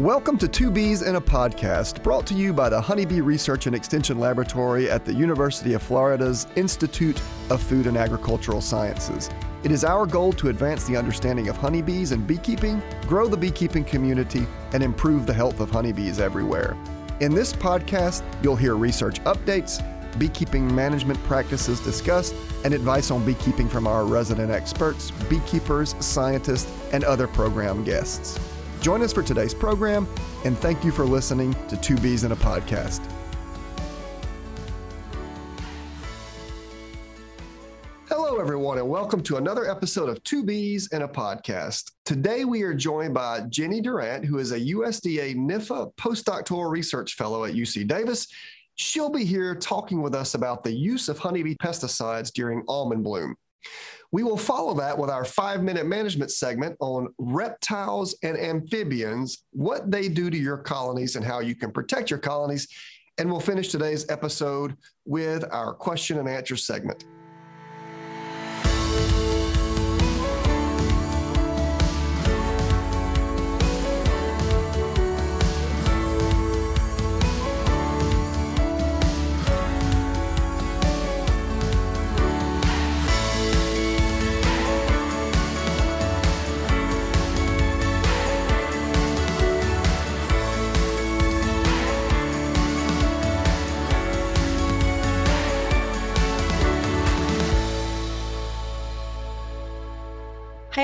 Welcome to Two Bees in a Podcast, brought to you by the Honeybee Research and Extension Laboratory at the University of Florida's Institute of Food and Agricultural Sciences. It is our goal to advance the understanding of honeybees and beekeeping, grow the beekeeping community, and improve the health of honeybees everywhere. In this podcast, you'll hear research updates, beekeeping management practices discussed, and advice on beekeeping from our resident experts, beekeepers, scientists, and other program guests. Join us for today's program, and thank you for listening to Two Bees in a Podcast. Hello, everyone, and welcome to another episode of Two Bees in a Podcast. Today, we are joined by Jenny Durant, who is a USDA NIFA postdoctoral research fellow at UC Davis. She'll be here talking with us about the use of honeybee pesticides during almond bloom. We will follow that with our five minute management segment on reptiles and amphibians, what they do to your colonies, and how you can protect your colonies. And we'll finish today's episode with our question and answer segment.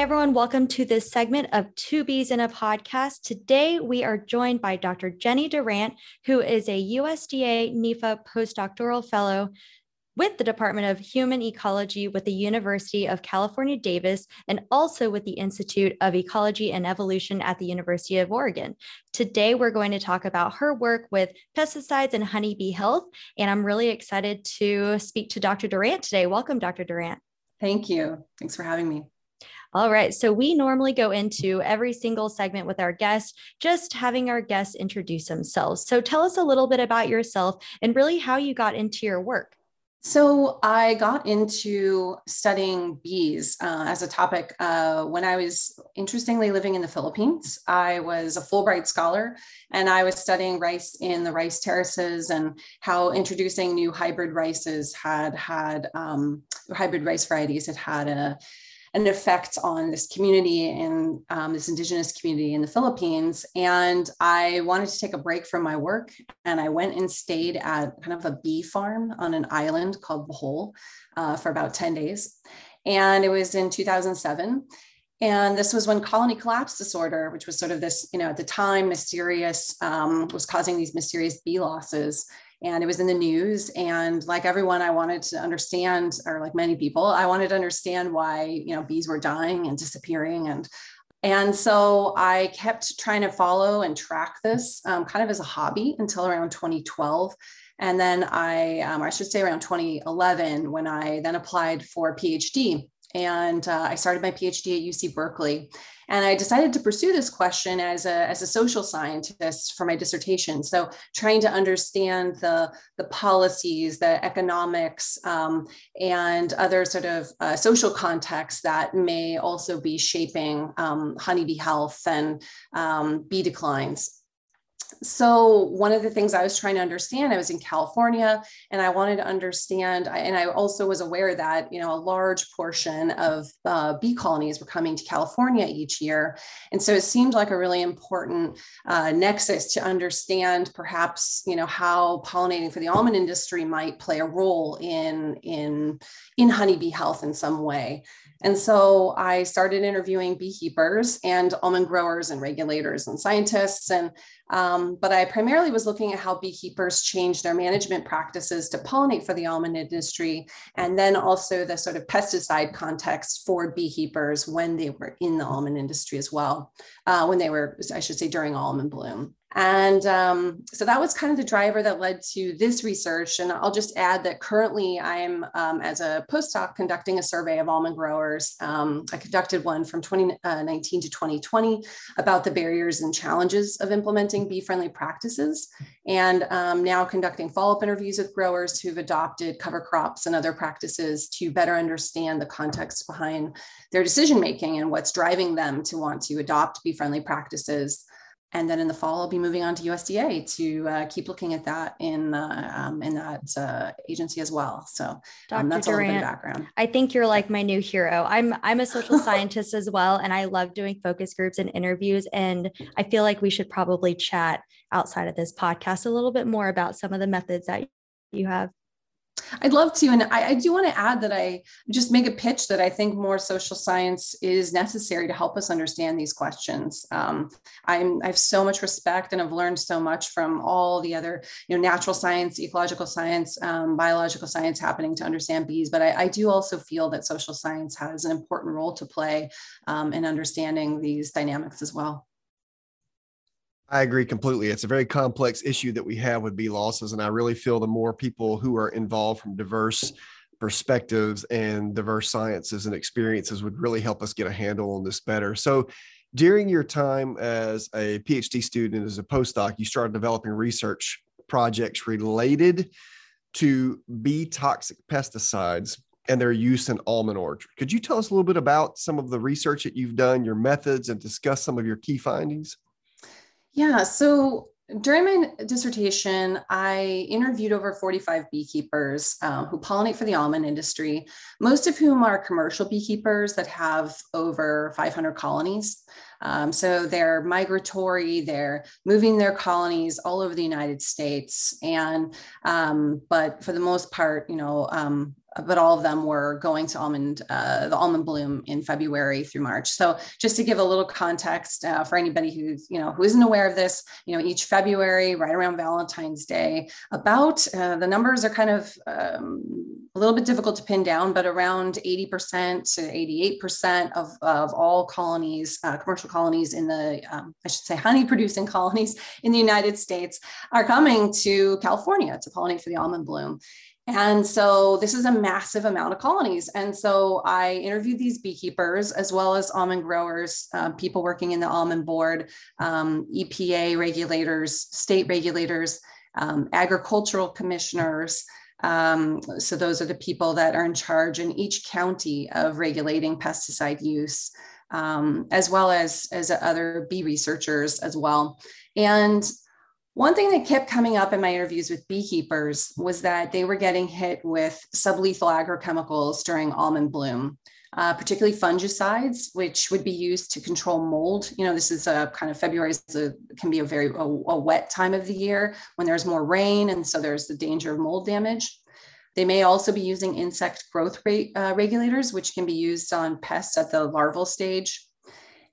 Everyone. Welcome to this segment of Two Bees in a Podcast. Today, we are joined by Dr. Jenny Durant, who is a USDA NIFA postdoctoral fellow with the Department of Human Ecology with the University of California, Davis, and also with the Institute of Ecology and Evolution at the University of Oregon. Today, we're going to talk about her work with pesticides and honeybee health. And I'm really excited to speak to Dr. Durant today. Welcome, Dr. Durant. Thank you. Thanks for having me. All right. So we normally go into every single segment with our guests, just having our guests introduce themselves. So tell us a little bit about yourself and really how you got into your work. So I got into studying bees uh, as a topic uh, when I was interestingly living in the Philippines. I was a Fulbright scholar and I was studying rice in the rice terraces and how introducing new hybrid rices had had um, hybrid rice varieties had had a an effect on this community and um, this indigenous community in the Philippines. And I wanted to take a break from my work. And I went and stayed at kind of a bee farm on an island called Bohol uh, for about 10 days. And it was in 2007. And this was when colony collapse disorder, which was sort of this, you know, at the time mysterious, um, was causing these mysterious bee losses and it was in the news. And like everyone i wanted to understand or like many people i wanted to understand why you know bees were dying and disappearing. And and so i kept trying to follow and track this um, kind of as a hobby until around 2012 and then i um, i should say around 2011 when i then applied for phd and uh, i started my phd at uc berkeley and I decided to pursue this question as a, as a social scientist for my dissertation. So trying to understand the, the policies, the economics, um, and other sort of uh, social contexts that may also be shaping um, honeybee health and um, bee declines so one of the things i was trying to understand i was in california and i wanted to understand and i also was aware that you know a large portion of uh, bee colonies were coming to california each year. And so it seemed like a really important uh, nexus to understand perhaps you know how pollinating for the almond industry might play a role in in in honeybee health in some way and so I started interviewing beekeepers and almond growers and regulators and scientists. And um, but I primarily was looking at how beekeepers change their management practices to pollinate for the almond industry, and then also the sort of pesticide context for beekeepers when they were in the almond industry as well, uh, when they were, I should say, during almond bloom. And um, so that was kind of the driver that led to this research. And I'll just add that currently I'm, um, as a postdoc, conducting a survey of almond growers. Um, I conducted one from 2019 uh, to 2020 about the barriers and challenges of implementing bee friendly practices. And um, now conducting follow up interviews with growers who've adopted cover crops and other practices to better understand the context behind their decision making and what's driving them to want to adopt bee friendly practices. And then in the fall, I'll be moving on to USDA to uh, keep looking at that in uh, um, in that uh, agency as well. So um, that's Durant, a little bit of background. I think you're like my new hero. I'm I'm a social scientist as well, and I love doing focus groups and interviews. And I feel like we should probably chat outside of this podcast a little bit more about some of the methods that you have. I'd love to. And I, I, do want to add that I just make a pitch that I think more social science is necessary to help us understand these questions. Um, I'm, I have so much respect and I've learned so much from all the other, you know, natural science, ecological science, um, biological science happening to understand bees. But I, I, do also feel that social science has an important role to play um, in understanding these dynamics as well. I agree completely. It's a very complex issue that we have with bee losses. And I really feel the more people who are involved from diverse perspectives and diverse sciences and experiences would really help us get a handle on this better. So, during your time as a PhD student, as a postdoc, you started developing research projects related to bee toxic pesticides and their use in almond orchard. Could you tell us a little bit about some of the research that you've done, your methods, and discuss some of your key findings? Yeah. So during my dissertation, I interviewed over 45 beekeepers um, who pollinate for the almond industry, most of whom are commercial beekeepers that have over 500 colonies. Um, so they're migratory, they're moving their colonies all over the United States. And, um, but for the most part, you know, um, but all of them were going to almond uh, the almond bloom in February through March. So just to give a little context uh, for anybody who's you know who isn't aware of this, you know each February, right around Valentine's Day, about uh, the numbers are kind of um, a little bit difficult to pin down, but around 80% to 88% of, of all colonies, uh, commercial colonies in the um, I should say honey producing colonies in the United States are coming to California to pollinate for the almond bloom. And so this is a massive amount of colonies. And so I interviewed these beekeepers as well as almond growers, uh, people working in the almond board, um, EPA regulators, state regulators, um, agricultural commissioners. Um, so those are the people that are in charge in each county of regulating pesticide use, um, as well as, as other bee researchers as well. And one thing that kept coming up in my interviews with beekeepers was that they were getting hit with sublethal agrochemicals during almond bloom, uh, particularly fungicides, which would be used to control mold. You know, this is a kind of February a, can be a very a, a wet time of the year when there's more rain, and so there's the danger of mold damage. They may also be using insect growth rate uh, regulators, which can be used on pests at the larval stage.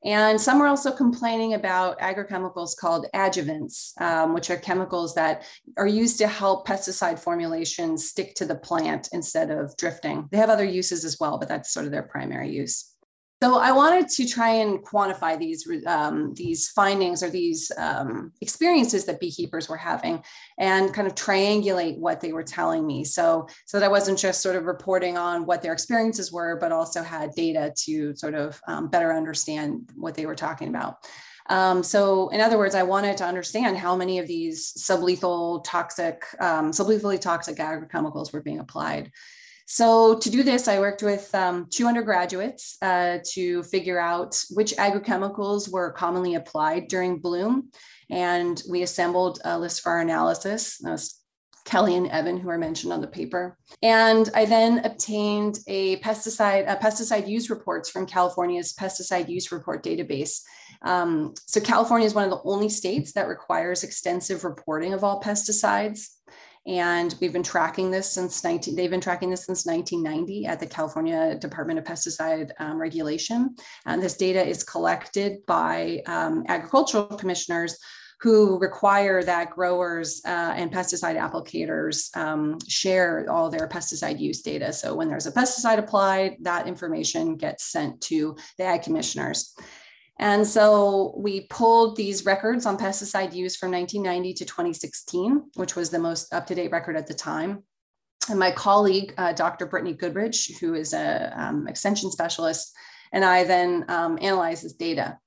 And some are also complaining about agrochemicals called adjuvants, um, which are chemicals that are used to help pesticide formulations stick to the plant instead of drifting. They have other uses as well, but that's sort of their primary use. So I wanted to try and quantify these um, these findings or these um, experiences that beekeepers were having, and kind of triangulate what they were telling me. So so that I wasn't just sort of reporting on what their experiences were, but also had data to sort of um, better understand what they were talking about. Um, so, in other words, I wanted to understand how many of these sublethal toxic, um, sublethally toxic agrochemicals were being applied. So to do this, I worked with um, two undergraduates uh, to figure out which agrochemicals were commonly applied during bloom. And we assembled a list for our analysis. That was Kelly and Evan, who are mentioned on the paper. And I then obtained a pesticide, a pesticide use reports from California's pesticide use report database. Um, so California is one of the only states that requires extensive reporting of all pesticides. And we've been tracking this since 19, they've been tracking this since 1990 at the California Department of Pesticide um, Regulation. And this data is collected by um, agricultural commissioners who require that growers uh, and pesticide applicators um, share all their pesticide use data. So when there's a pesticide applied, that information gets sent to the ag commissioners. And so we pulled these records on pesticide use from 1990 to 2016, which was the most up to date record at the time. And my colleague, uh, Dr. Brittany Goodrich, who is an um, extension specialist, and I then um, analyzed this data.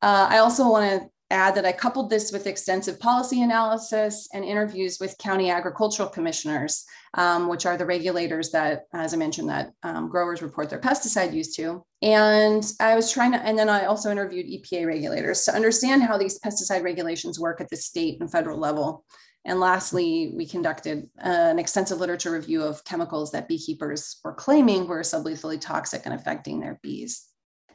Uh, I also want to add that I coupled this with extensive policy analysis and interviews with county agricultural commissioners, um, which are the regulators that, as I mentioned, that um, growers report their pesticide use to. And I was trying to, and then I also interviewed EPA regulators to understand how these pesticide regulations work at the state and federal level. And lastly, we conducted an extensive literature review of chemicals that beekeepers were claiming were sublethally toxic and affecting their bees.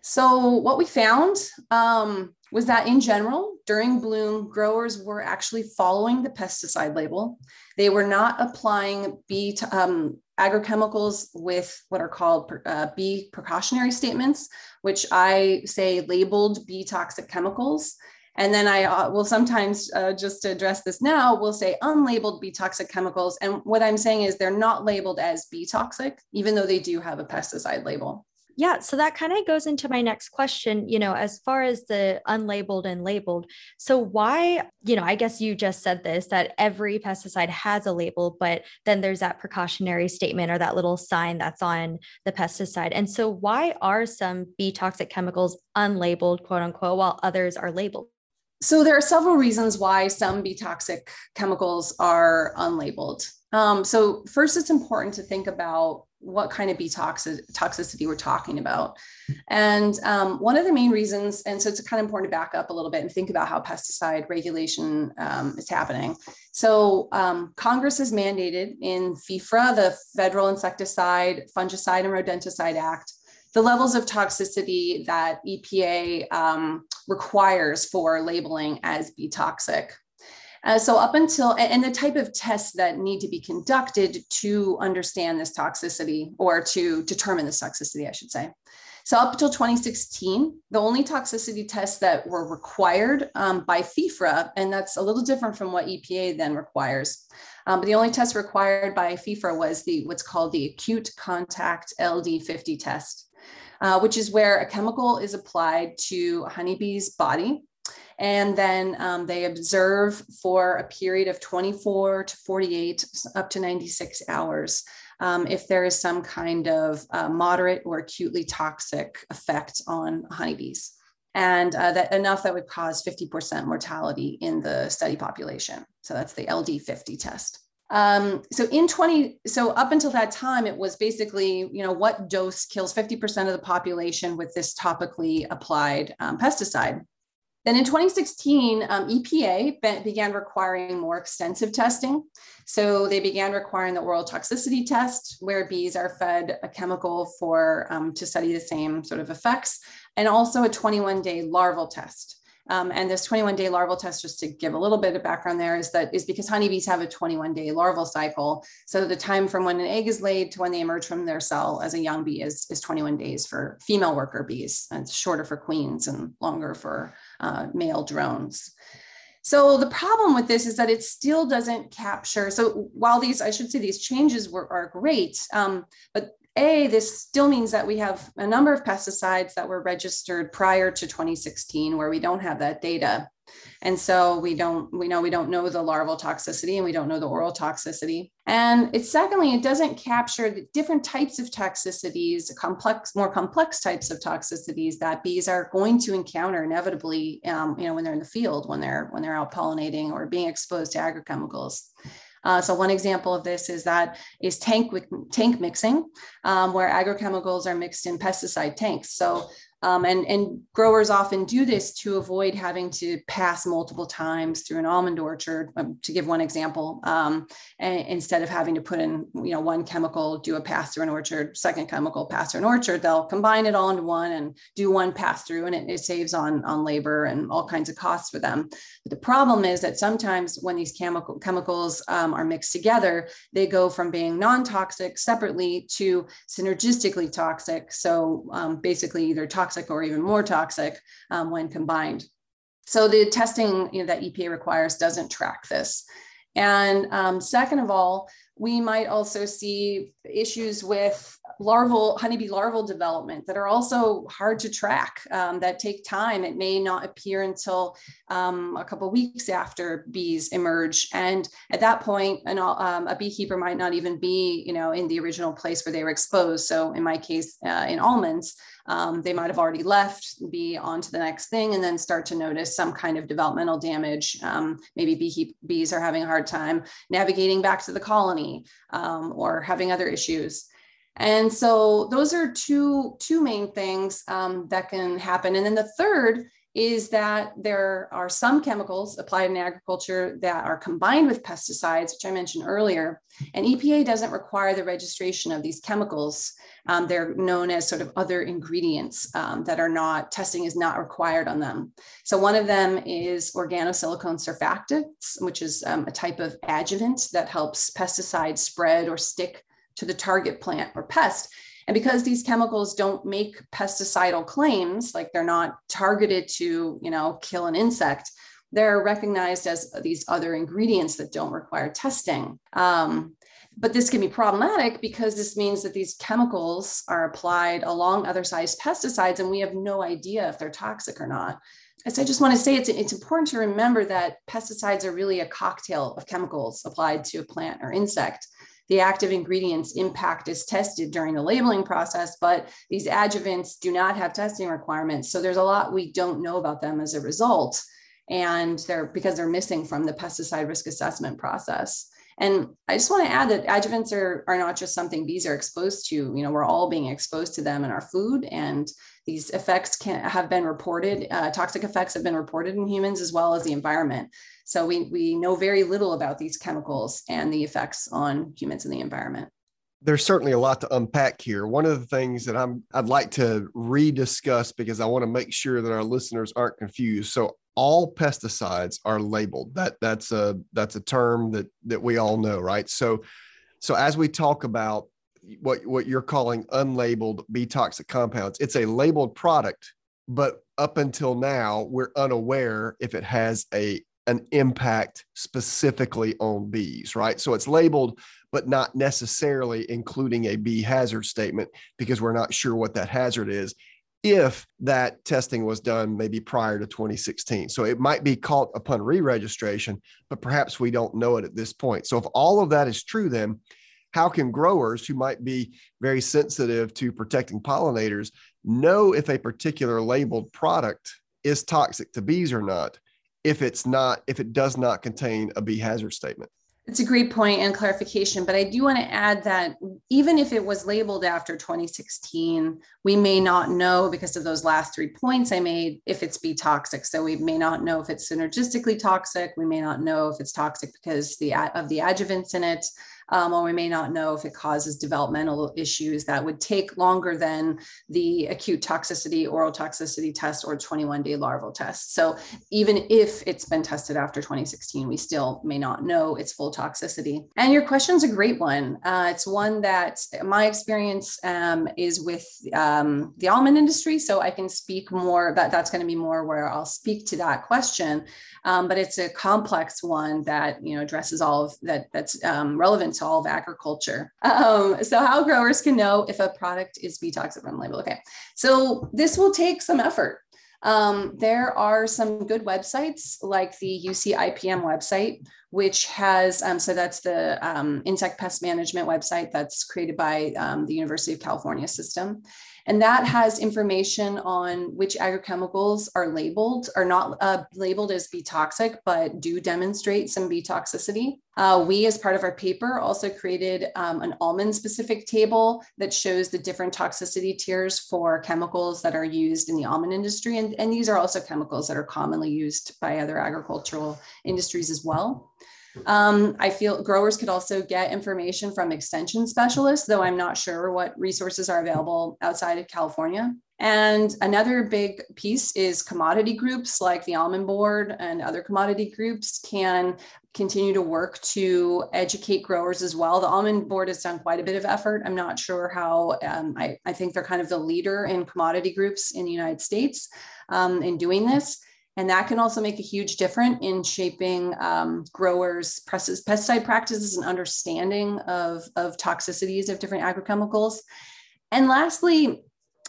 So, what we found um, was that in general, during bloom, growers were actually following the pesticide label. They were not applying bee um, agrochemicals with what are called uh, bee precautionary statements, which I say labeled bee toxic chemicals. And then I uh, will sometimes, uh, just to address this now, will say unlabeled bee toxic chemicals. And what I'm saying is they're not labeled as bee toxic, even though they do have a pesticide label. Yeah, so that kind of goes into my next question, you know, as far as the unlabeled and labeled. So, why, you know, I guess you just said this that every pesticide has a label, but then there's that precautionary statement or that little sign that's on the pesticide. And so, why are some bee toxic chemicals unlabeled, quote unquote, while others are labeled? So, there are several reasons why some bee toxic chemicals are unlabeled. Um, so, first, it's important to think about what kind of bee toxicity we're talking about. And um, one of the main reasons, and so it's kind of important to back up a little bit and think about how pesticide regulation um, is happening. So um, Congress has mandated in FIFRA, the Federal Insecticide, Fungicide, and Rodenticide Act, the levels of toxicity that EPA um, requires for labeling as bee toxic. Uh, so up until and the type of tests that need to be conducted to understand this toxicity or to determine this toxicity, I should say. So up until 2016, the only toxicity tests that were required um, by FIFRA, and that's a little different from what EPA then requires. Um, but the only test required by FIFRA was the what's called the acute contact LD50 test, uh, which is where a chemical is applied to honeybee's body and then um, they observe for a period of 24 to 48, up to 96 hours. Um, if there is some kind of uh, moderate or acutely toxic effect on honeybees. And uh, that enough that would cause 50% mortality in the study population. So that's the LD50 test. Um, so in 20, so up until that time, it was basically, you know, what dose kills 50% of the population with this topically applied um, pesticide. Then in 2016, um, EPA be- began requiring more extensive testing. So they began requiring the oral toxicity test, where bees are fed a chemical for um, to study the same sort of effects, and also a 21-day larval test. Um, and this 21 day larval test, just to give a little bit of background there, is that is because honeybees have a 21 day larval cycle. So the time from when an egg is laid to when they emerge from their cell as a young bee is, is 21 days for female worker bees. And it's shorter for queens and longer for uh, male drones. So the problem with this is that it still doesn't capture. So while these, I should say, these changes were are great, um, but a, this still means that we have a number of pesticides that were registered prior to 2016 where we don't have that data. And so we don't, we know we don't know the larval toxicity and we don't know the oral toxicity. And it's secondly, it doesn't capture the different types of toxicities, complex, more complex types of toxicities that bees are going to encounter inevitably, um, you know, when they're in the field, when they're when they're out pollinating or being exposed to agrochemicals. Uh, so one example of this is that is tank tank mixing, um, where agrochemicals are mixed in pesticide tanks. So um, and, and growers often do this to avoid having to pass multiple times through an almond orchard, um, to give one example, um, and, instead of having to put in, you know, one chemical, do a pass through an orchard, second chemical, pass through an orchard, they'll combine it all into one and do one pass through and it, it saves on, on labor and all kinds of costs for them. But the problem is that sometimes when these chemical chemicals um, are mixed together, they go from being non-toxic separately to synergistically toxic. So um, basically either toxic toxic or even more toxic um, when combined. So the testing you know, that EPA requires doesn't track this. And um, second of all, we might also see issues with larval honeybee larval development that are also hard to track um, that take time. It may not appear until um, a couple weeks after bees emerge. And at that point an, um, a beekeeper might not even be you know in the original place where they were exposed. So in my case uh, in almonds um, they might have already left be on to the next thing and then start to notice some kind of developmental damage. Um, maybe bee, bees are having a hard time navigating back to the colony um, or having other issues and so those are two, two main things um, that can happen. And then the third is that there are some chemicals applied in agriculture that are combined with pesticides, which I mentioned earlier. And EPA doesn't require the registration of these chemicals. Um, they're known as sort of other ingredients um, that are not, testing is not required on them. So one of them is organosilicone surfactants, which is um, a type of adjuvant that helps pesticides spread or stick to the target plant or pest. And because these chemicals don't make pesticidal claims, like they're not targeted to, you know, kill an insect, they're recognized as these other ingredients that don't require testing. Um, but this can be problematic because this means that these chemicals are applied along other size pesticides, and we have no idea if they're toxic or not. So I just want to say it's, it's important to remember that pesticides are really a cocktail of chemicals applied to a plant or insect the active ingredients impact is tested during the labeling process, but these adjuvants do not have testing requirements. So there's a lot we don't know about them as a result. And they're because they're missing from the pesticide risk assessment process. And I just want to add that adjuvants are, are not just something bees are exposed to. You know, we're all being exposed to them in our food, and these effects can have been reported. Uh, toxic effects have been reported in humans as well as the environment. So we, we know very little about these chemicals and the effects on humans and the environment. There's certainly a lot to unpack here. One of the things that I'm I'd like to rediscuss because I want to make sure that our listeners aren't confused. So all pesticides are labeled. That that's a that's a term that that we all know, right? So so as we talk about what what you're calling unlabeled bee toxic compounds, it's a labeled product, but up until now we're unaware if it has a an impact specifically on bees, right? So it's labeled, but not necessarily including a bee hazard statement because we're not sure what that hazard is if that testing was done maybe prior to 2016. So it might be caught upon re registration, but perhaps we don't know it at this point. So if all of that is true, then how can growers who might be very sensitive to protecting pollinators know if a particular labeled product is toxic to bees or not? if it's not if it does not contain a bee hazard statement it's a great point and clarification, but I do want to add that even if it was labeled after 2016, we may not know because of those last three points I made if it's bee toxic. So we may not know if it's synergistically toxic. We may not know if it's toxic because the of the adjuvants in it um, or we may not know if it causes developmental issues that would take longer than the acute toxicity, oral toxicity test, or 21 day larval test. So even if it's been tested after 2016, we still may not know its full toxicity. And your question's a great one. Uh, it's one that my experience um, is with um, the almond industry, so I can speak more. That that's going to be more where I'll speak to that question. Um, but it's a complex one that you know addresses all of that that's um, to all of agriculture. Um, so how growers can know if a product is bee toxic from label. Okay, so this will take some effort. Um, there are some good websites like the UC IPM website, which has, um, so that's the um, insect pest management website that's created by um, the University of California system. And that has information on which agrochemicals are labeled, are not uh, labeled as bee toxic, but do demonstrate some bee toxicity. Uh, we, as part of our paper, also created um, an almond specific table that shows the different toxicity tiers for chemicals that are used in the almond industry. And, and these are also chemicals that are commonly used by other agricultural industries as well. Um, I feel growers could also get information from extension specialists, though I'm not sure what resources are available outside of California. And another big piece is commodity groups like the Almond Board and other commodity groups can continue to work to educate growers as well. The Almond Board has done quite a bit of effort. I'm not sure how, um, I, I, think they're kind of the leader in commodity groups in the United States um, in doing this. And that can also make a huge difference in shaping um, growers' pesticide practices and understanding of, of toxicities of different agrochemicals. And lastly,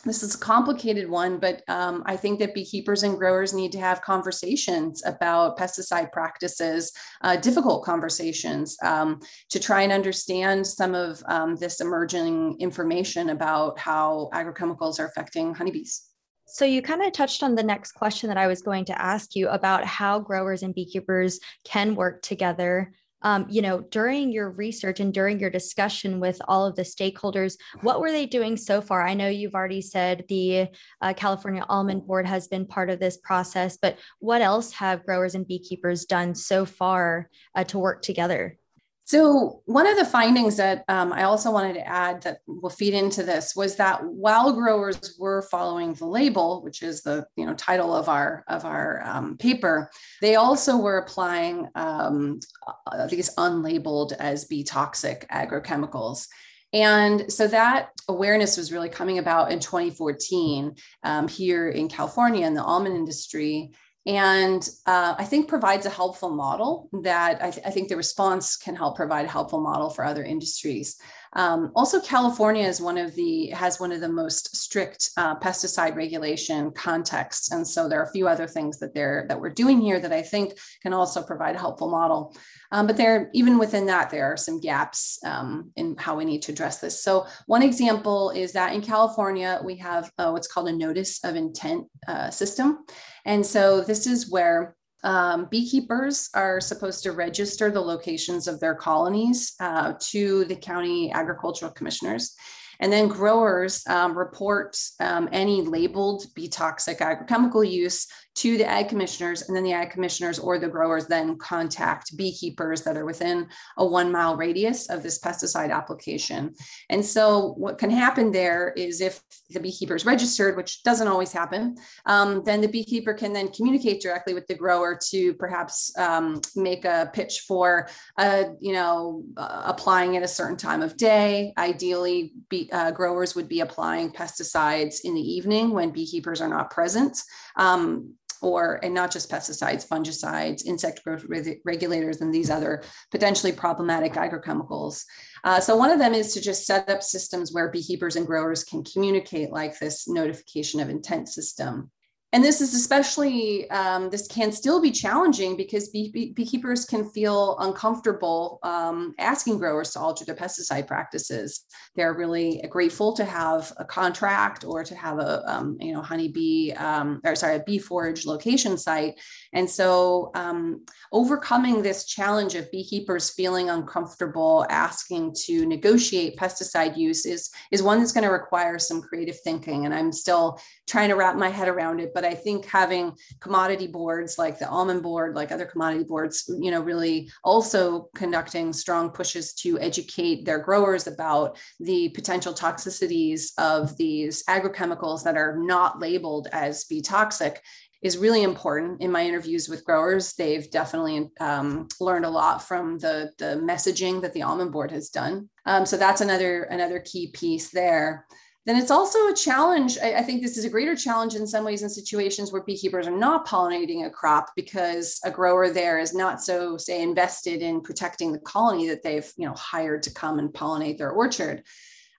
this is a complicated one, but um, I think that beekeepers and growers need to have conversations about pesticide practices, uh, difficult conversations, um, to try and understand some of um, this emerging information about how agrochemicals are affecting honeybees. So, you kind of touched on the next question that I was going to ask you about how growers and beekeepers can work together um, you know, during your research and during your discussion with all of the stakeholders, what were they doing so far? I know you've already said the uh, California Almond Board has been part of this process, but what else have growers and beekeepers done so far uh, to work together? So, one of the findings that um, I also wanted to add that will feed into this was that while growers were following the label, which is the you know title of our of our um, paper, they also were applying um, uh, these unlabeled as bee toxic agrochemicals. And so that awareness was really coming about in 2014 um, here in California in the almond industry and uh, I think provides a helpful model that I, th- I, think the response can help provide a helpful model for other industries. Um, also, California is one of the has one of the most strict uh, pesticide regulation contexts, and so there are a few other things that they're that we're doing here that I think can also provide a helpful model. Um, but there, even within that, there are some gaps um, in how we need to address this. So, one example is that in California we have uh, what's called a notice of intent uh, system, and so this is where um, beekeepers are supposed to register the locations of their colonies uh, to the county agricultural commissioners. And then growers um, report um, any labeled bee toxic agrochemical use to the ag commissioners, and then the ag commissioners or the growers then contact beekeepers that are within a one mile radius of this pesticide application. And so, what can happen there is if the beekeeper is registered, which doesn't always happen, um, then the beekeeper can then communicate directly with the grower to perhaps um, make a pitch for, uh, you know, uh, applying at a certain time of day. Ideally, bee, uh, growers would be applying pesticides in the evening when beekeepers are not present. Um, or and not just pesticides, fungicides, insect growth re- regulators, and these other potentially problematic agrochemicals. Uh, so one of them is to just set up systems where beekeepers and growers can communicate like this notification of intent system and this is especially um, this can still be challenging because bee, bee, beekeepers can feel uncomfortable um, asking growers to alter their pesticide practices. They're really grateful to have a contract or to have a um, you know honeybee um, or sorry a bee forage location site. And so um, overcoming this challenge of beekeepers feeling uncomfortable asking to negotiate pesticide use is is one that's going to require some creative thinking. And i'm still trying to wrap my head around it but but I think having commodity boards like the almond board, like other commodity boards, you know, really also conducting strong pushes to educate their growers about the potential toxicities of these agrochemicals that are not labeled as bee toxic is really important. In my interviews with growers they've definitely um, learned a lot from the, the messaging that the almond board has done. Um, so that's another another key piece there then it's also a challenge. I, I, think this is a greater challenge in some ways in situations where beekeepers are not pollinating a crop because a grower there is not so, say, invested in protecting the colony that they've, you know, hired to come and pollinate their orchard.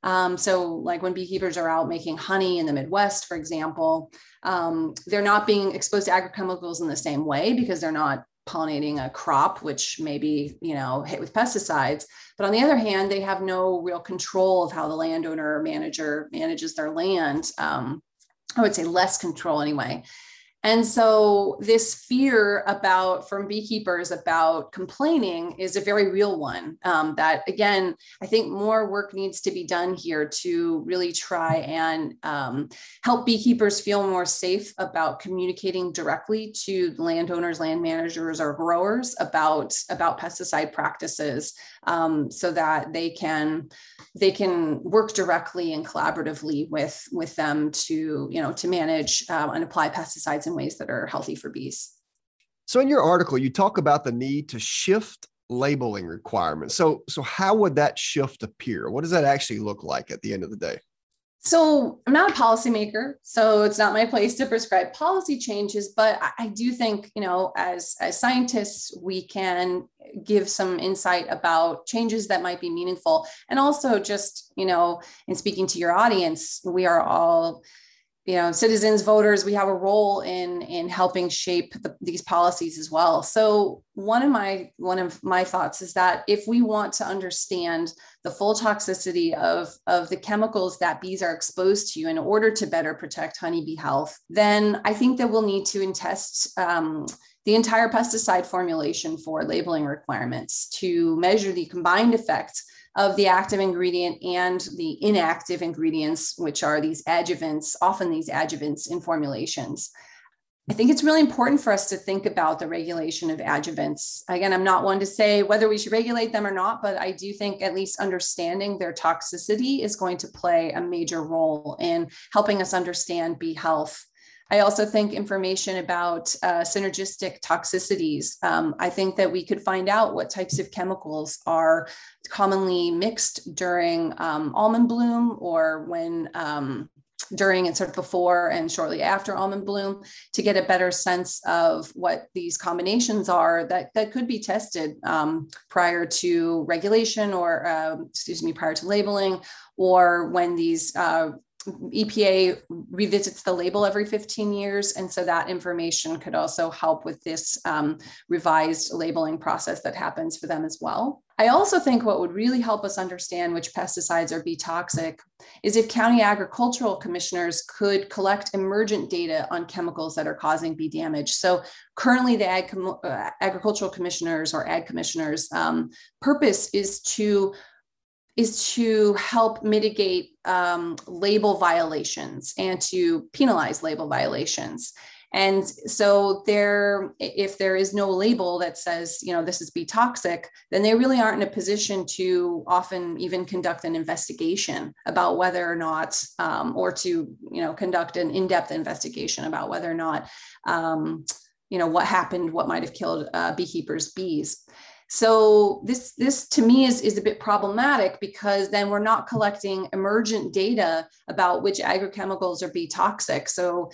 Um, so, like when beekeepers are out making honey in the Midwest, for example, um, they're not being exposed to agrochemicals in the same way because they're not pollinating a crop, which may be, you know, hit with pesticides. But on the other hand, they have no real control of how the landowner or manager manages their land. Um, I would say less control anyway. And so this fear about from beekeepers about complaining is a very real one. Um, that again, I think more work needs to be done here to really try and um, help beekeepers feel more safe about communicating directly to landowners, land managers, or growers about about pesticide practices, um, so that they can they can work directly and collaboratively with with them to you know to manage uh, and apply pesticides in ways that are healthy for bees. So in your article, you talk about the need to shift labeling requirements. So so how would that shift appear? What does that actually look like at the end of the day? So I'm not a policymaker, so it's not my place to prescribe policy changes. But I, do think, you know, as as scientists, we can give some insight about changes that might be meaningful, and also just, you know, in speaking to your audience, we are all you know citizens voters we have a role in in helping shape the, these policies as well. So one of my one of my thoughts is that if we want to understand the full toxicity of of the chemicals that bees are exposed to in order to better protect honeybee health then i think that we'll need to test um, the entire pesticide formulation for labeling requirements to measure the combined effect of the active ingredient and the inactive ingredients, which are these adjuvants, often these adjuvants in formulations. I think it's really important for us to think about the regulation of adjuvants. Again, I'm not one to say whether we should regulate them or not, but I do think at least understanding their toxicity is going to play a major role in helping us understand bee health I also think information about uh, synergistic toxicities. Um, I think that we could find out what types of chemicals are commonly mixed during um, almond bloom or when um, during and sort of before and shortly after almond bloom to get a better sense of what these combinations are that, that could be tested um, prior to regulation or, uh, excuse me, prior to labeling or when these uh, EPA revisits the label every 15 years. And so that information could also help with this um, revised labeling process that happens for them as well. I also think what would really help us understand which pesticides are bee toxic is if county agricultural commissioners could collect emergent data on chemicals that are causing bee damage. So currently the ag uh, agricultural commissioners or ag commissioners um, purpose is to is to help mitigate um, label violations and to penalize label violations. And so there, if there is no label that says, you know, this is bee toxic, then they really aren't in a position to often even conduct an investigation about whether or not, um, or to, you know, conduct an in-depth investigation about whether or not, um, you know, what happened, what might have killed uh, beekeepers' bees. So this this to me is, is a bit problematic because then we're not collecting emergent data about which agrochemicals are bee toxic. So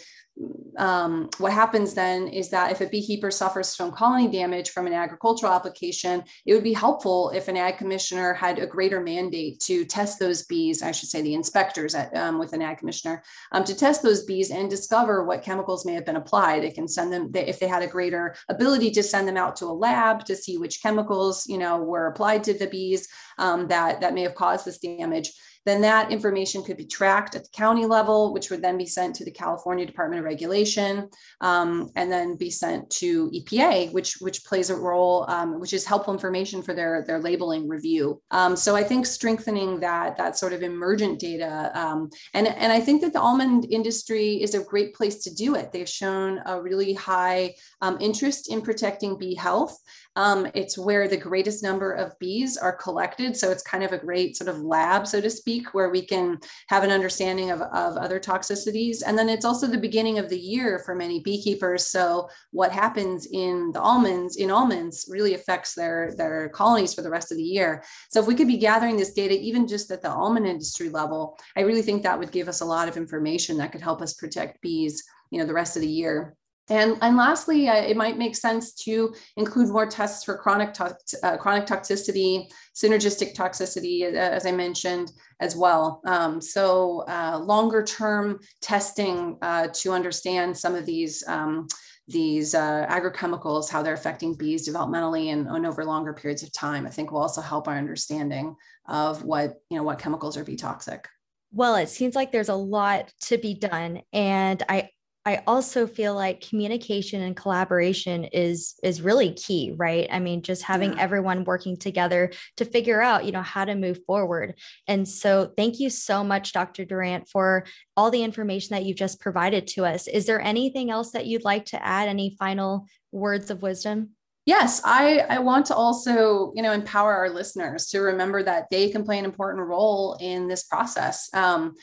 um, what happens then is that if a beekeeper suffers from colony damage from an agricultural application, it would be helpful if an ag commissioner had a greater mandate to test those bees, I should say the inspectors at, um, with an ag commissioner, um, to test those bees and discover what chemicals may have been applied. It can send them, if they had a greater ability to send them out to a lab to see which chemicals, you know, were applied to the bees um, that, that may have caused this damage then that information could be tracked at the county level, which would then be sent to the California Department of Regulation, um, and then be sent to EPA, which which plays a role, um, which is helpful information for their their labeling review. Um, so I think strengthening that that sort of emergent data, um, and and I think that the almond industry is a great place to do it. They've shown a really high um, interest in protecting bee health. Um, it's where the greatest number of bees are collected. So it's kind of a great sort of lab, so to speak, where we can have an understanding of, of other toxicities. And then it's also the beginning of the year for many beekeepers. So what happens in the almonds, in almonds, really affects their, their colonies for the rest of the year. So if we could be gathering this data, even just at the almond industry level, I really think that would give us a lot of information that could help us protect bees, you know, the rest of the year. And, and lastly, uh, it might make sense to include more tests for chronic, to- uh, chronic toxicity, synergistic toxicity, uh, as I mentioned as well. Um, so uh, longer term testing uh, to understand some of these um, these uh, agrochemicals, how they're affecting bees developmentally and, and, over longer periods of time, I think will also help our understanding of what, you know, what chemicals are bee toxic. Well, it seems like there's a lot to be done. And I I also feel like communication and collaboration is is really key, right? I mean, just having yeah. everyone working together to figure out, you know, how to move forward. And so, thank you so much, Dr. Durant, for all the information that you've just provided to us. Is there anything else that you'd like to add? Any final words of wisdom? Yes, I, I want to also, you know, empower our listeners to remember that they can play an important role in this process. Um,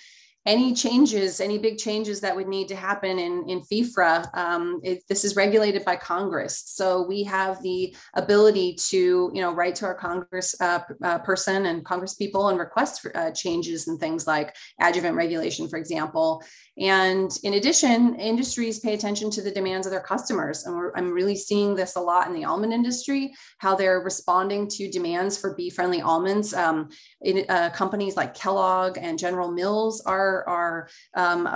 any changes, any big changes that would need to happen in, in FIFRA, um, it, this is regulated by Congress. So we have the ability to, you know, write to our Congress uh, uh, person and Congress people and request uh, changes and things like adjuvant regulation, for example. And in addition, industries pay attention to the demands of their customers. And I'm really seeing this a lot in the almond industry, how they're responding to demands for bee friendly almonds. Um, in, uh, companies like Kellogg and General Mills are, are um,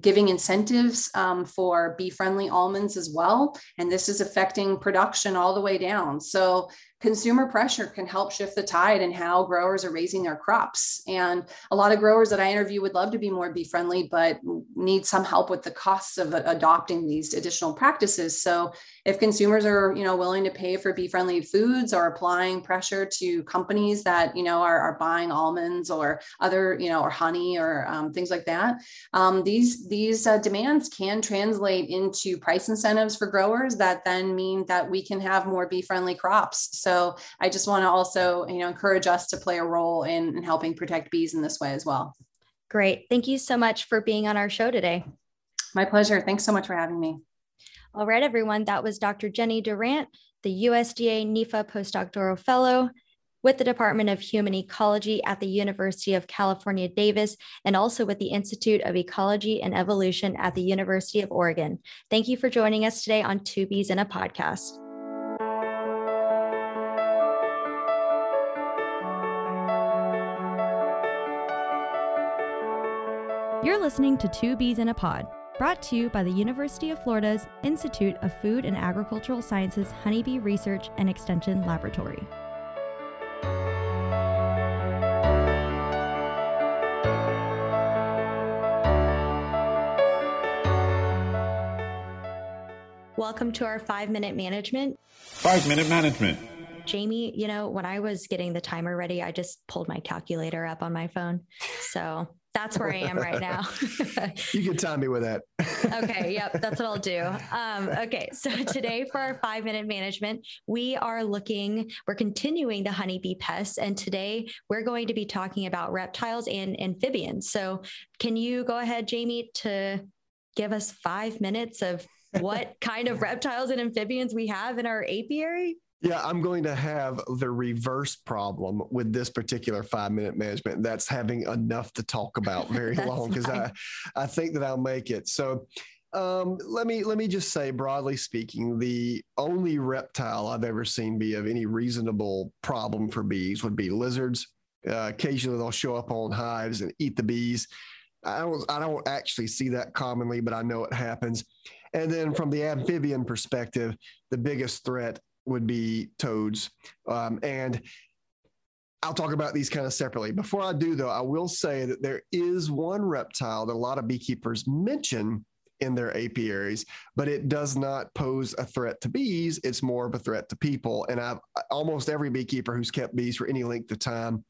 giving incentives um, for bee friendly almonds as well. And this is affecting production all the way down. So consumer pressure can help shift the tide in how growers are raising their crops. And a lot of growers that I interview would love to be more bee friendly, but need some help with the costs of adopting these additional practices. So if consumers are, you know, willing to pay for bee friendly foods or applying pressure to companies that, you know, are, are buying almonds or other, you know, or honey or um, things like that, um, these, these uh, demands can translate into price incentives for growers that then mean that we can have more bee friendly crops. So so I just want to also, you know, encourage us to play a role in, in helping protect bees in this way as well. Great. Thank you so much for being on our show today. My pleasure. Thanks so much for having me. All right, everyone. That was Dr. Jenny Durant, the USDA NIFA postdoctoral fellow with the Department of Human Ecology at the University of California, Davis, and also with the Institute of Ecology and Evolution at the University of Oregon. Thank you for joining us today on Two Bees in a Podcast. You're listening to Two Bees in a Pod, brought to you by the University of Florida's Institute of Food and Agricultural Sciences Honeybee Research and Extension Laboratory. Welcome to our five minute management. Five minute management. Jamie, you know, when I was getting the timer ready, I just pulled my calculator up on my phone. So that's where I am right now. you can time me with that. okay. Yep. That's what I'll do. Um, okay. So today for our five minute management, we are looking, we're continuing the honeybee pests. And today we're going to be talking about reptiles and amphibians. So can you go ahead, Jamie, to give us five minutes of what kind of reptiles and amphibians we have in our apiary? Yeah, I'm going to have the reverse problem with this particular five minute management. That's having enough to talk about very long because I, I think that I'll make it. So um, let me let me just say, broadly speaking, the only reptile I've ever seen be of any reasonable problem for bees would be lizards. Uh, occasionally, they'll show up on hives and eat the bees. I don't I don't actually see that commonly, but I know it happens. And then from the amphibian perspective, the biggest threat would be toads. Um, and I'll talk about these kind of separately. Before I do, though, I will say that there is one reptile that a lot of beekeepers mention in their apiaries, but it does not pose a threat to bees. It's more of a threat to people. And I've almost every beekeeper who's kept bees for any length of time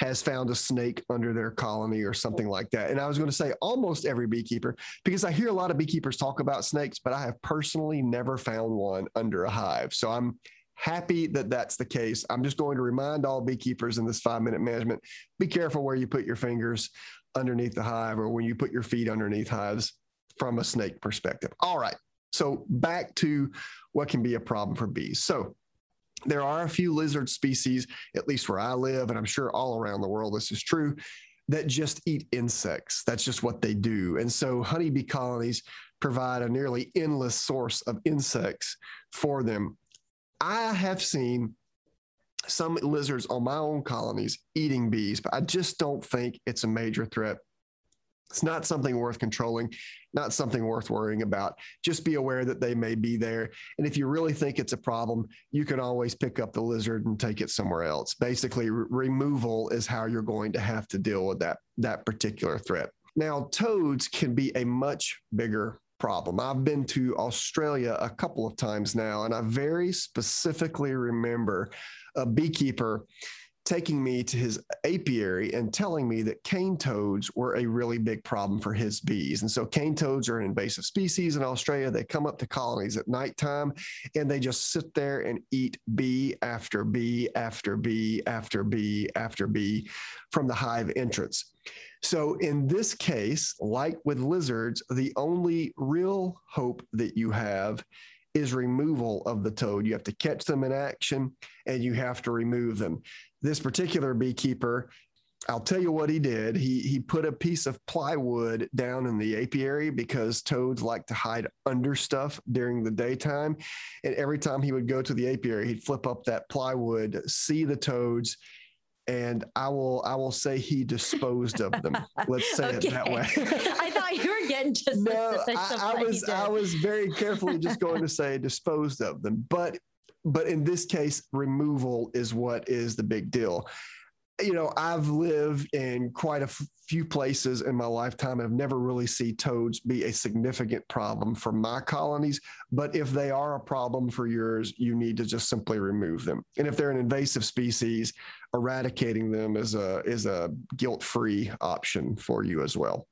has found a snake under their colony or something like that. And I was going to say almost every beekeeper, because I hear a lot of beekeepers talk about snakes, but I have personally never found one under a hive. So I'm happy that that's the case. I'm just going to remind all beekeepers in this five minute management be careful where you put your fingers underneath the hive or when you put your feet underneath hives from a snake perspective. All right. So back to what can be a problem for bees. So there are a few lizard species, at least where I live, and I'm sure all around the world this is true, that just eat insects. That's just what they do. And so honeybee colonies provide a nearly endless source of insects for them. I have seen some lizards on my own colonies eating bees, but I just don't think it's a major threat it's not something worth controlling, not something worth worrying about. Just be aware that they may be there. And if you really think it's a problem, you can always pick up the lizard and take it somewhere else. Basically, re- removal is how you're going to have to deal with that, that particular threat. Now, toads can be a much bigger problem. I've been to Australia a couple of times now, and I very specifically remember a beekeeper taking me to his apiary and telling me that cane toads were a really big problem for his bees. And so cane toads are an invasive species in Australia. They come up to colonies at nighttime and they just sit there and eat bee after bee after bee after bee after bee from the hive entrance. So, in this case, like with lizards, the only real hope that you have is removal of the toad. You have to catch them in action and you have to remove them. This particular beekeeper, I'll tell you what he did. He he put a piece of plywood down in the apiary because toads like to hide under stuff during the daytime. And every time he would go to the apiary, he'd flip up that plywood, see the toads, and I will I will say he disposed of them. Let's say okay. it that way. I thought you were getting to no, I, I was I was very carefully just going to say disposed of them, but but in this case, removal is what is the big deal you know, I've lived in quite a f- few places in my lifetime. I've never really seen toads be a significant problem for my colonies. But if they are a problem for yours, you need to just simply remove them. And if they're an invasive species, eradicating them is a is a guilt free option for you as well.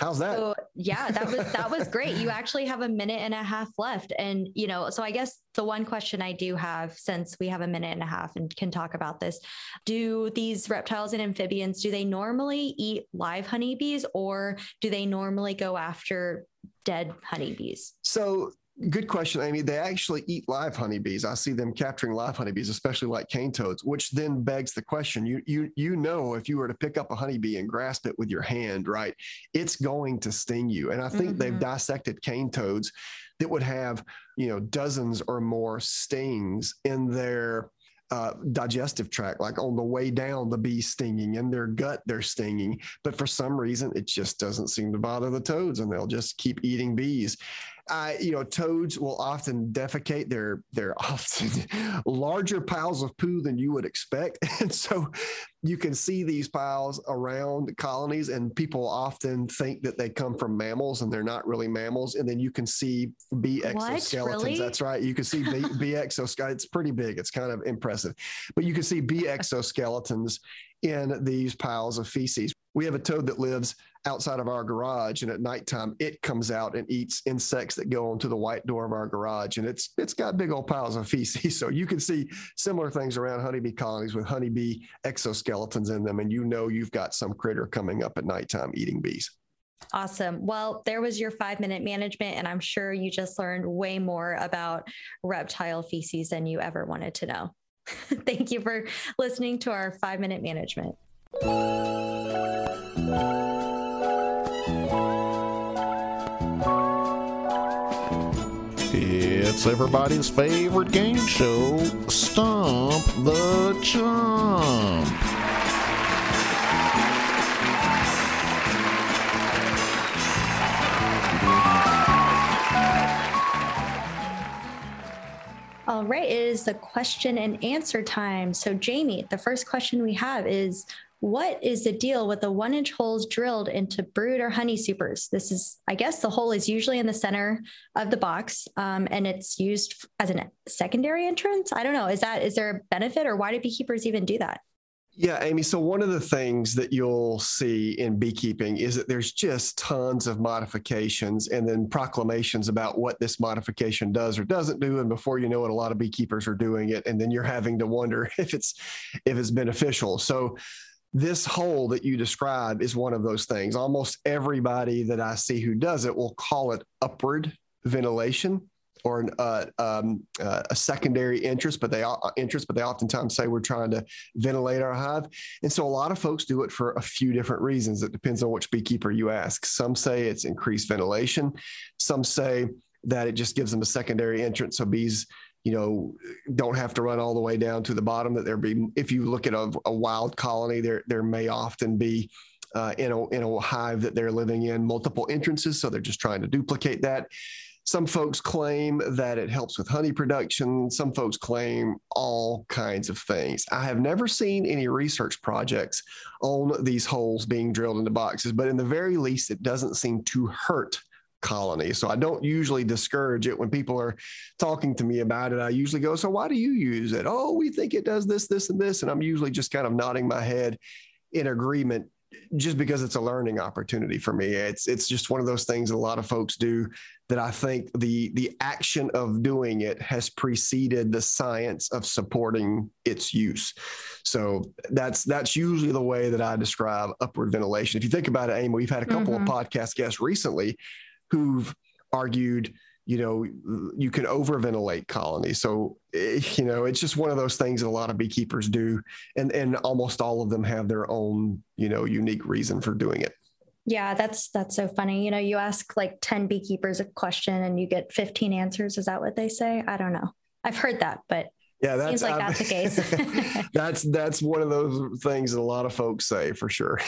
How's that? So, yeah, that was that was great. You actually have a minute and a half left and you know, so I guess the one question I do have since we have a minute and a half and can talk about this, do these reptiles and amphibians do they normally eat live honeybees or do they normally go after dead honeybees? So Good question, Amy. They actually eat live honeybees. I see them capturing live honeybees, especially like cane toads, which then begs the question. You you you know if you were to pick up a honeybee and grasp it with your hand, right, it's going to sting you. And I think mm-hmm. they've dissected cane toads that would have, you know, dozens or more stings in their uh, digestive tract, like on the way down, the bees stinging, in their gut, they're stinging. But for some reason, it just doesn't seem to bother the toads, and they'll just keep eating bees. I, you know, toads will often defecate. They're they're often larger piles of poo than you would expect, and so you can see these piles around colonies, and people often think that they come from mammals, and they're not really mammals. And then you can see bee exoskeletons. Really? That's right. You can see bee, bee exoskeletons. It's pretty big. It's kind of impressive, but you can see bee exoskeletons in these piles of feces. We have a toad that lives outside of our garage, and at nighttime it comes out and eats insects that go onto the white door of our garage, and it's it's got big old piles of feces. So you can see similar things around honeybee colonies with honeybee exoskeletons in them, and you know you've got some critter coming up at nighttime eating bees. Awesome. Well, there was your five minute management, and I'm sure you just learned way more about reptile feces than you ever wanted to know. Thank you for listening to our five minute management. It's everybody's favorite game show, Stump the Chump. All right, it is the question and answer time. So, Jamie, the first question we have is what is the deal with the one inch holes drilled into brood or honey supers? This is, I guess, the hole is usually in the center of the box, um, and it's used as a secondary entrance. I don't know. Is that is there a benefit, or why do beekeepers even do that? Yeah, Amy. So, one of the things that you'll see in beekeeping is that there's just tons of modifications and then proclamations about what this modification does or doesn't do. And before you know it, a lot of beekeepers are doing it. And then you're having to wonder if it's if it's beneficial. So this hole that you describe is one of those things. Almost everybody that I see who does it will call it upward ventilation or an, uh, um, uh, a secondary interest, but they uh, interest, but they oftentimes say we're trying to ventilate our hive, and so a lot of folks do it for a few different reasons. It depends on which beekeeper you ask. Some say it's increased ventilation. Some say that it just gives them a secondary entrance, so bees you know, don't have to run all the way down to the bottom. That there be, if you look at a, a wild colony, there there may often be uh, in a in a hive that they're living in multiple entrances, so they're just trying to duplicate that. Some folks claim that it helps with honey production. Some folks claim all kinds of things. I have never seen any research projects on these holes being drilled into boxes, but in the very least, it doesn't seem to hurt colony. So I don't usually discourage it when people are talking to me about it. I usually go, So why do you use it? Oh, we think it does this, this, and this. And I'm usually just kind of nodding my head in agreement just because it's a learning opportunity for me. It's it's just one of those things that a lot of folks do that I think the the action of doing it has preceded the science of supporting its use. So that's that's usually the way that I describe upward ventilation. If you think about it, Amy, we've had a couple mm-hmm. of podcast guests recently who've argued you know you can overventilate colonies. So eh, you know it's just one of those things that a lot of beekeepers do and and almost all of them have their own you know unique reason for doing it. Yeah that's that's so funny. You know you ask like 10 beekeepers a question and you get 15 answers. Is that what they say? I don't know. I've heard that but yeah, that's Seems like um, that's the case. that's that's one of those things that a lot of folks say for sure.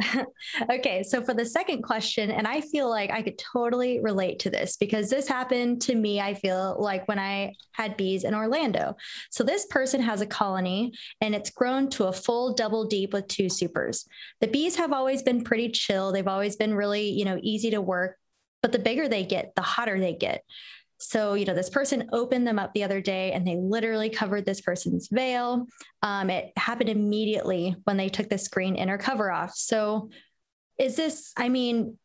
okay, so for the second question, and I feel like I could totally relate to this because this happened to me. I feel like when I had bees in Orlando. So this person has a colony, and it's grown to a full double deep with two supers. The bees have always been pretty chill. They've always been really, you know, easy to work. But the bigger they get, the hotter they get. So, you know, this person opened them up the other day and they literally covered this person's veil. Um, it happened immediately when they took the screen inner cover off. So, is this, I mean,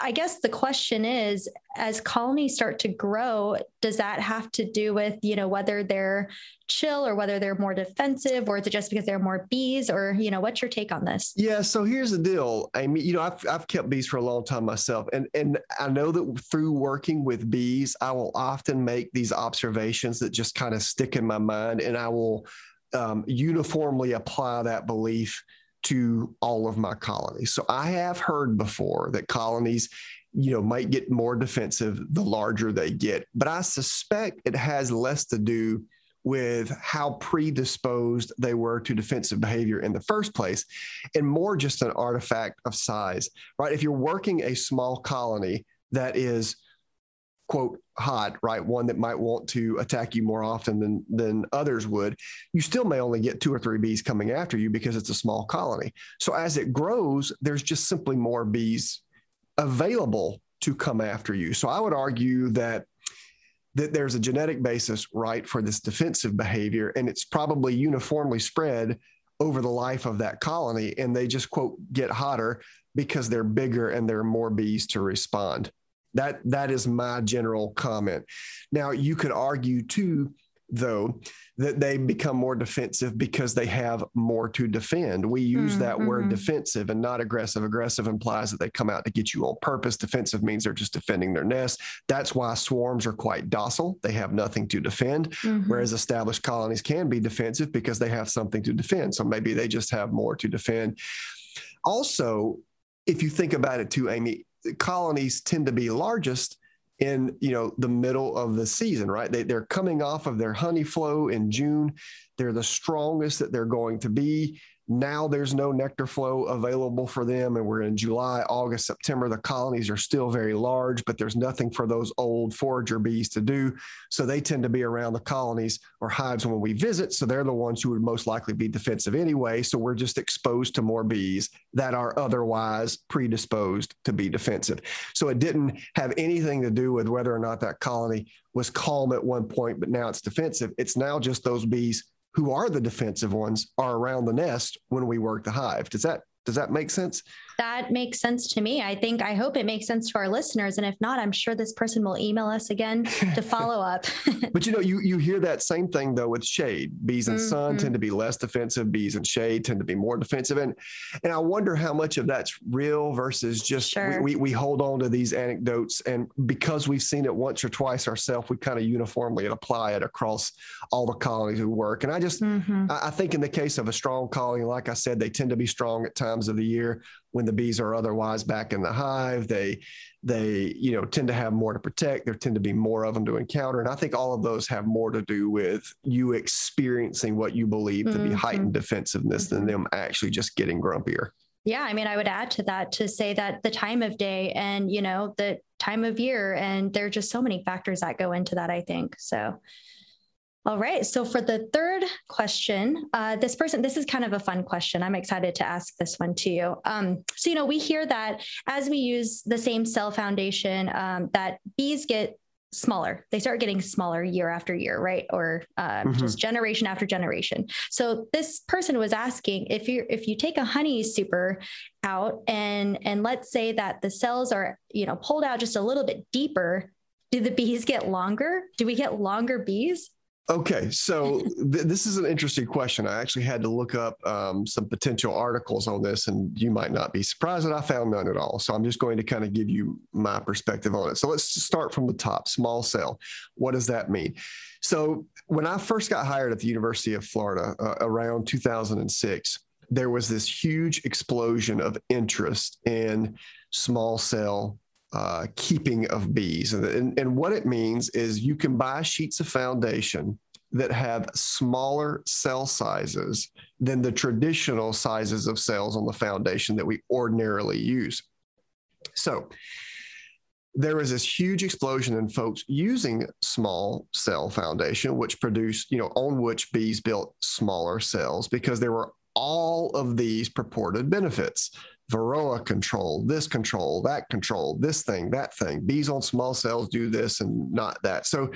I guess the question is as colonies start to grow, does that have to do with, you know, whether they're chill or whether they're more defensive or is it just because there are more bees or, you know, what's your take on this? Yeah. So here's the deal. I mean, you know, I've, I've kept bees for a long time myself. And, and I know that through working with bees, I will often make these observations that just kind of stick in my mind and I will um, uniformly apply that belief to all of my colonies. So I have heard before that colonies, you know, might get more defensive the larger they get, but I suspect it has less to do with how predisposed they were to defensive behavior in the first place and more just an artifact of size, right? If you're working a small colony that is quote hot, right? One that might want to attack you more often than than others would, you still may only get two or three bees coming after you because it's a small colony. So as it grows, there's just simply more bees available to come after you. So I would argue that that there's a genetic basis right for this defensive behavior and it's probably uniformly spread over the life of that colony and they just quote get hotter because they're bigger and there are more bees to respond that that is my general comment. Now you could argue too though that they become more defensive because they have more to defend. We use mm, that mm-hmm. word defensive and not aggressive. Aggressive implies that they come out to get you on purpose. Defensive means they're just defending their nest. That's why swarms are quite docile. They have nothing to defend, mm-hmm. whereas established colonies can be defensive because they have something to defend. So maybe they just have more to defend. Also, if you think about it too, Amy, colonies tend to be largest in you know the middle of the season right? They, they're coming off of their honey flow in june. They're the strongest that they're going to be now there's no nectar flow available for them, and we're in July, August, September. The colonies are still very large, but there's nothing for those old forager bees to do. So they tend to be around the colonies or hives when we visit. So they're the ones who would most likely be defensive anyway. So we're just exposed to more bees that are otherwise predisposed to be defensive. So it didn't have anything to do with whether or not that colony was calm at one point, but now it's defensive. It's now just those bees who are the defensive ones are around the nest when we work the hive. Does that does that make sense? That makes sense to me. I think, I hope it makes sense to our listeners. And if not, I'm sure this person will email us again to follow up. but you know, you, you hear that same thing though with shade. Bees and mm-hmm. sun tend to be less defensive. Bees and shade tend to be more defensive. And, and I wonder how much of that's real versus just sure. we, we, we hold on to these anecdotes. And because we've seen it once or twice ourselves, we kind of uniformly apply it across all the colonies we work. And I just, mm-hmm. I, I think in the case of a strong colony, like I said, they tend to be strong at times times of the year when the bees are otherwise back in the hive. They they you know tend to have more to protect. There tend to be more of them to encounter, and I think all of those have more to do with you experiencing what you believe to be mm-hmm. heightened defensiveness mm-hmm. than them actually just getting grumpier. Yeah, I mean, I would add to that to say that the time of day and you know the time of year, and there are just so many factors that go into that. I think so. All right. So for the third question, uh, this person, this is kind of a fun question. I'm excited to ask this one to you. Um, so, you know, we hear that as we use the same cell foundation, um, that bees get smaller. They start getting smaller year after year, right? Or uh, mm-hmm. just generation after generation. So this person was asking if you if you take a honey super out and and let's say that the cells are you know pulled out just a little bit deeper, do the bees get longer? Do we get longer bees? Okay, so th- this is an interesting question. I actually had to look up um, some potential articles on this, and you might not be surprised that I found none at all. So I'm just going to kind of give you my perspective on it. So let's start from the top small cell. What does that mean? So when I first got hired at the University of Florida uh, around 2006, there was this huge explosion of interest in small cell uh, keeping of bees. And, and, and what it means is you can buy sheets of foundation that have smaller cell sizes than the traditional sizes of cells on the foundation that we ordinarily use. So there was this huge explosion in folks using small cell foundation, which produced, you know, on which bees built smaller cells because there were all of these purported benefits Varroa control, this control, that control, this thing, that thing. Bees on small cells do this and not that. So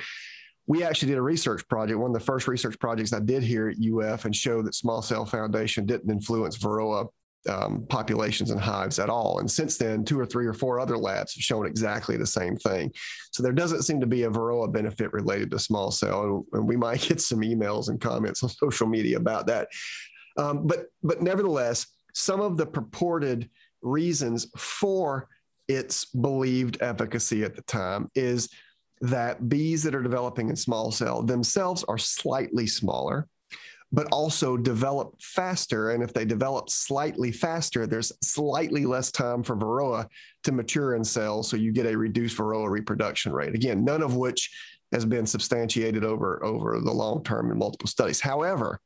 we actually did a research project, one of the first research projects I did here at UF, and showed that small cell foundation didn't influence Varroa um, populations and hives at all. And since then, two or three or four other labs have shown exactly the same thing. So there doesn't seem to be a Varroa benefit related to small cell. And we might get some emails and comments on social media about that. Um, but but nevertheless, some of the purported reasons for its believed efficacy at the time is that bees that are developing in small cell themselves are slightly smaller but also develop faster. And if they develop slightly faster, there's slightly less time for Varroa to mature in cells. So you get a reduced Varroa reproduction rate. Again, none of which has been substantiated over, over the long term in multiple studies. However,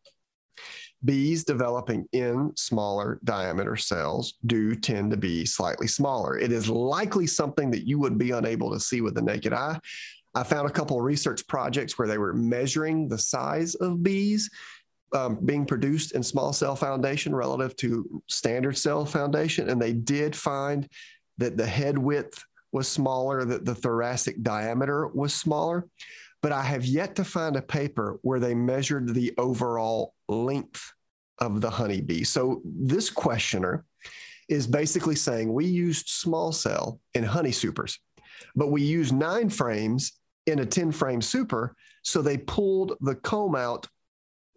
Bees developing in smaller diameter cells do tend to be slightly smaller. It is likely something that you would be unable to see with the naked eye. I found a couple of research projects where they were measuring the size of bees um, being produced in small cell foundation relative to standard cell foundation, and they did find that the head width was smaller, that the thoracic diameter was smaller but I have yet to find a paper where they measured the overall length of the honeybee. So this questioner is basically saying we used small cell in honey supers, but we used nine frames in a 10 frame super. So they pulled the comb out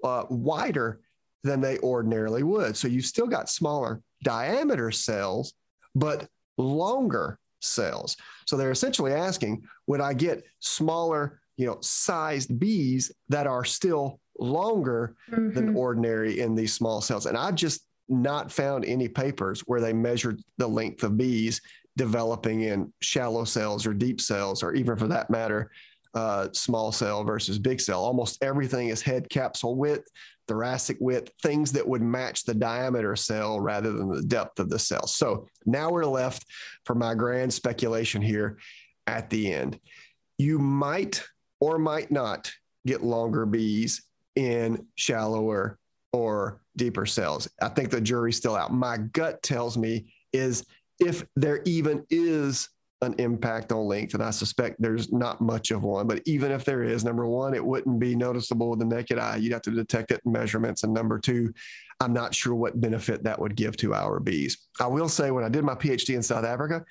uh, wider than they ordinarily would. So you've still got smaller diameter cells, but longer cells. So they're essentially asking, would I get smaller you know, sized bees that are still longer mm-hmm. than ordinary in these small cells. And I've just not found any papers where they measured the length of bees developing in shallow cells or deep cells, or even for that matter, uh, small cell versus big cell. Almost everything is head capsule width, thoracic width, things that would match the diameter cell rather than the depth of the cell. So now we're left for my grand speculation here at the end. You might or might not get longer bees in shallower or deeper cells. I think the jury's still out. My gut tells me is if there even is an impact on length, and I suspect there's not much of one, but even if there is, number one, it wouldn't be noticeable with the naked eye. You'd have to detect it in measurements. And number two, I'm not sure what benefit that would give to our bees. I will say when I did my PhD in South Africa,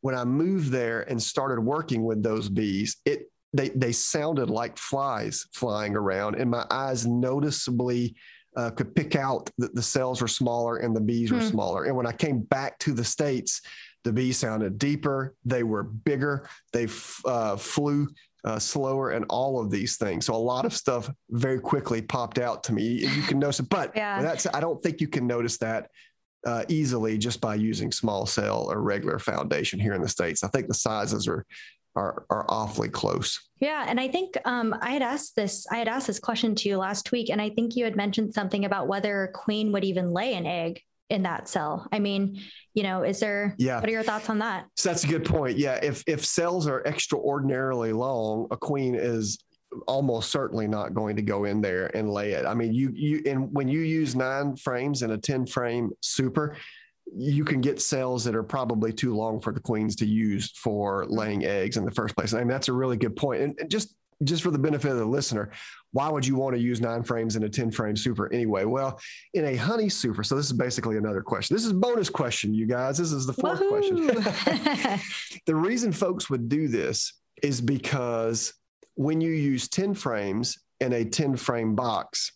when I moved there and started working with those bees, it they they sounded like flies flying around, and my eyes noticeably uh, could pick out that the cells were smaller and the bees were hmm. smaller. And when I came back to the states, the bees sounded deeper, they were bigger, they f- uh, flew uh, slower, and all of these things. So a lot of stuff very quickly popped out to me. You can notice it, but yeah. that's I don't think you can notice that. Uh, easily just by using small cell or regular foundation here in the states. I think the sizes are are are awfully close. Yeah, and I think um, I had asked this. I had asked this question to you last week, and I think you had mentioned something about whether a queen would even lay an egg in that cell. I mean, you know, is there? Yeah. What are your thoughts on that? So that's a good point. Yeah, if if cells are extraordinarily long, a queen is almost certainly not going to go in there and lay it. I mean, you you and when you use nine frames in a 10 frame super, you can get cells that are probably too long for the queens to use for mm-hmm. laying eggs in the first place. I mean, that's a really good point. And, and just just for the benefit of the listener, why would you want to use nine frames in a 10 frame super anyway? Well, in a honey super, so this is basically another question. This is bonus question, you guys. This is the fourth Woo-hoo. question. the reason folks would do this is because when you use 10 frames in a 10 frame box,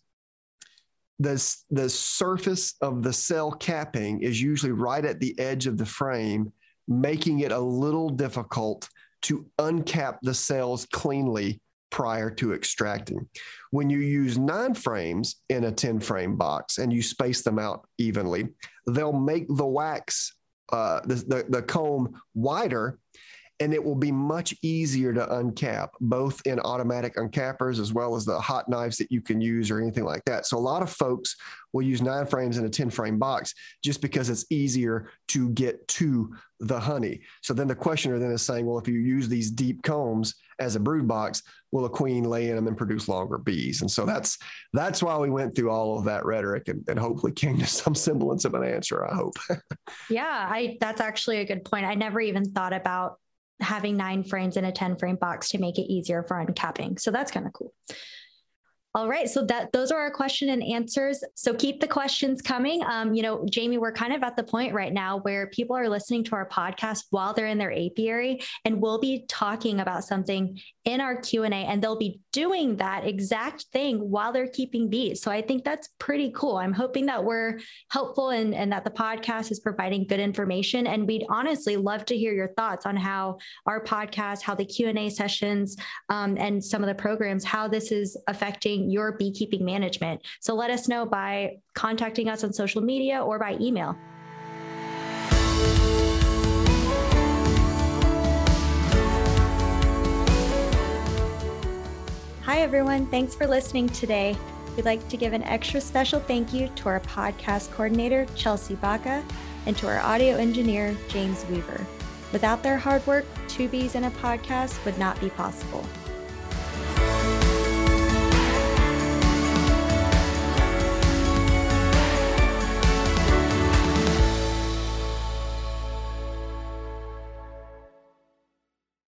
the, the surface of the cell capping is usually right at the edge of the frame, making it a little difficult to uncap the cells cleanly prior to extracting. When you use nine frames in a 10 frame box and you space them out evenly, they'll make the wax, uh, the, the, the comb wider and it will be much easier to uncap, both in automatic uncappers as well as the hot knives that you can use or anything like that. So a lot of folks will use nine frames in a 10 frame box just because it's easier to get to the honey. So then the questioner then is saying, well, if you use these deep combs as a brood box, will a queen lay in them and produce longer bees? And so that's that's why we went through all of that rhetoric and, and hopefully came to some semblance of an answer, I hope. yeah, I that's actually a good point. I never even thought about having nine frames in a 10 frame box to make it easier for uncapping. So that's kind of cool. All right, so that those are our question and answers. So keep the questions coming. Um, you know, Jamie, we're kind of at the point right now where people are listening to our podcast while they're in their apiary, and we'll be talking about something in our Q&A and they'll be doing that exact thing while they're keeping bees. So I think that's pretty cool. I'm hoping that we're helpful and, and that the podcast is providing good information. And we'd honestly love to hear your thoughts on how our podcast, how the Q&A sessions um, and some of the programs, how this is affecting your beekeeping management. So let us know by contacting us on social media or by email. Hi, everyone. Thanks for listening today. We'd like to give an extra special thank you to our podcast coordinator, Chelsea Baca, and to our audio engineer, James Weaver. Without their hard work, Two Bees in a Podcast would not be possible.